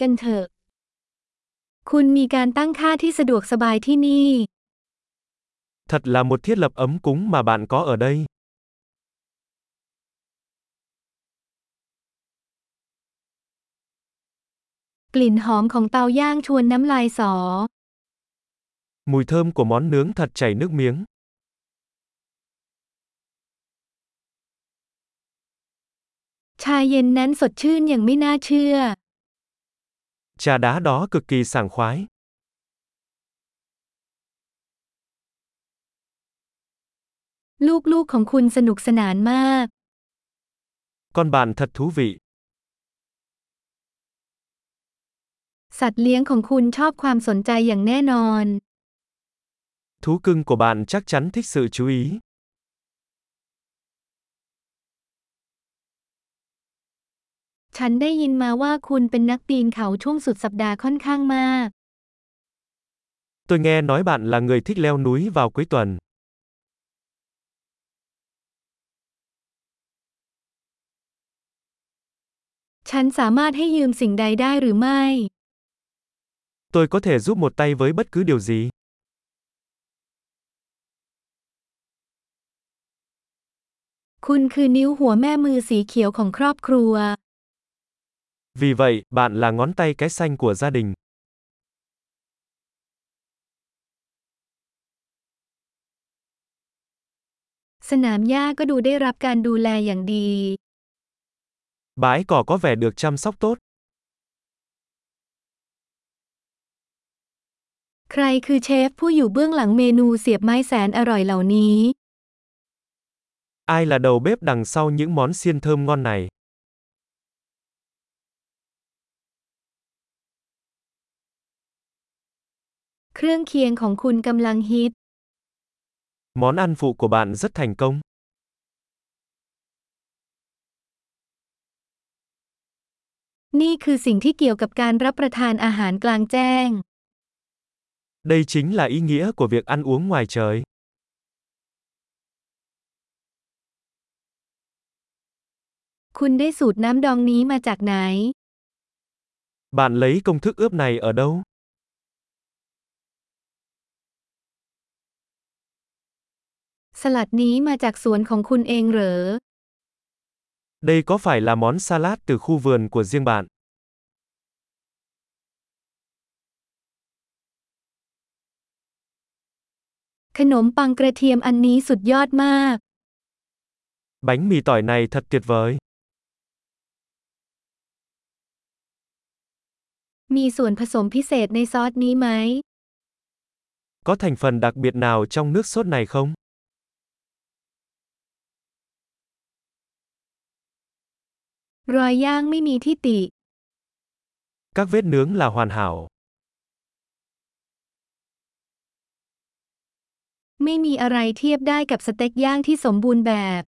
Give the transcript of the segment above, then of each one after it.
กันเถอะ คุณมีการตั้งค่าที่สะดวกสบายที่นี่ Thật là một thiết lập ấm cúng mà bạn có ở đây. กลิ่นหอมของเตาย่างชวนน้ำลายสอ Mùi thơm của món nướng thật chảy nước miếng. ชาเย็นนั้นสดชื่นอย่างไม่น่าเชื่อ Trà đá đó cực kỳ sảng khoái. ลูกๆของคุณสนุกสนานมาก Con bạn thật thú vị. สัตว์เลี้ยงของคุณชอบความสนใจอย่างแน่นอน Thú cưng của bạn chắc chắn thích sự chú ý. ฉันได้ยินมาว่าคุณเป็นนักปีนเขาช่วงสุดสัปดาห์ค่อนข้างมาก Tôi nghe nói bạn là người thích leo núi vào cuối tuần. ฉันสามารถให้ยืมสิ่งใดได้หรือไม่ Tôi có thể giúp một tay với bất cứ điều gì. คุณคือนิ้วหัวแม่มือสีเขียวของครอบครัว Vì vậy, bạn là ngón tay cái xanh của gia đình. สนามหญ้าก็ดูได้รับการดูแลอย่างดี Bãi cỏ có vẻ được chăm sóc tốt. ใครคือเชฟผู้อยู่เบื้องหลังเมนูเสียบไม้แสนอร่อยเหล่านี้ Ai là đầu bếp đằng sau những món xiên thơm ngon này? เครื่องเคียงของคุณกำลังฮิต Món ăn phụ của bạn rất thành công. นี่คือสิ่งที่เกี่ยวกับการรับประทานอาหารกลางแจ้ง Đây chính là ý nghĩa của việc ăn uống ngoài trời. คุณได้สูตรน้ำดองนี้มาจากไหน Bạn lấy công thức ướp này ở đâu? สลัดนี้มาจากสวนของคุณเองเหรอ Đây có phải là món salad từ khu vườn của riêng bạn? ขนมปังกระเทียมอันนี้สุดยอดมาก Bánh mì tỏi này thật tuyệt vời. มีส่วนผสมพิเศษในซอสนี้ไหม Có thành phần đặc biệt nào trong nước sốt này không? รอยย่างไม่มีที่ติ Các vết nướng là hoàn hảo. ไม่มีอะไรเทียบได้กับสเต็กย่างที่สมบูรณ์แบบ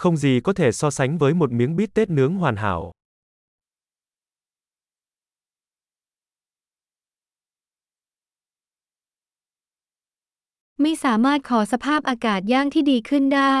Không gì có thể so sánh với một miếng bít tết nướng hoàn hảo. ไม่สามารถขอสภาพอากาศย่างที่ดีขึ้นได้